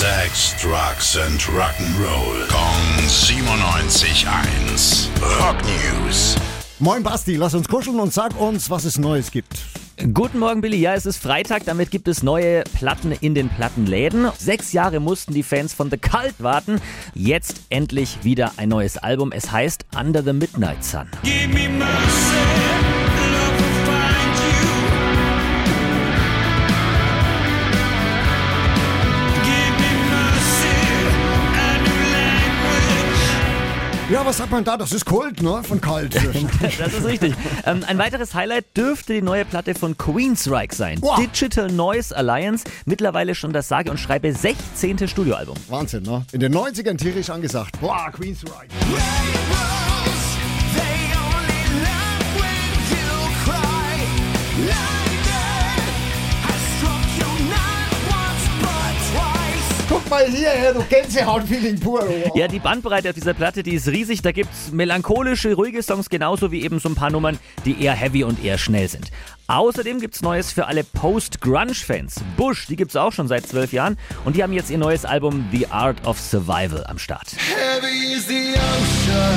Sex, Drugs and Rock'n'Roll. Kong 97.1. Rock News. Moin Basti, lass uns kuscheln und sag uns, was es Neues gibt. Guten Morgen, Billy. Ja, es ist Freitag, damit gibt es neue Platten in den Plattenläden. Sechs Jahre mussten die Fans von The Cult warten. Jetzt endlich wieder ein neues Album. Es heißt Under the Midnight Sun. Give me mercy, Ja, was sagt man da? Das ist Kult, ne? Von Kalt. Das ist richtig. Ähm, ein weiteres Highlight dürfte die neue Platte von Queensryche sein. Wow. Digital Noise Alliance. Mittlerweile schon das sage und schreibe 16. Studioalbum. Wahnsinn, ne? In den 90ern tierisch angesagt. Boah, Queensryche. Rainbows, mal hierher, du Gänsehaut-Feeling pur. Oh. Ja, die Bandbreite auf dieser Platte, die ist riesig. Da gibt's melancholische, ruhige Songs, genauso wie eben so ein paar Nummern, die eher heavy und eher schnell sind. Außerdem gibt's Neues für alle Post-Grunge-Fans. Bush, die gibt's auch schon seit zwölf Jahren und die haben jetzt ihr neues Album The Art of Survival am Start. Heavy is the ocean,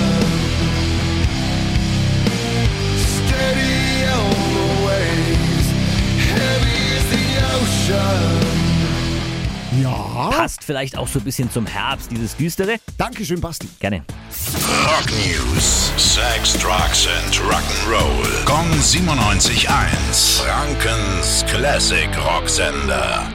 Ja, Passt vielleicht auch so ein bisschen zum Herbst, dieses Düstere. Dankeschön, Basti. Gerne. Rock News. Sex, Drugs and Rock'n'Roll. Kong 97.1. Frankens Classic Rocksender.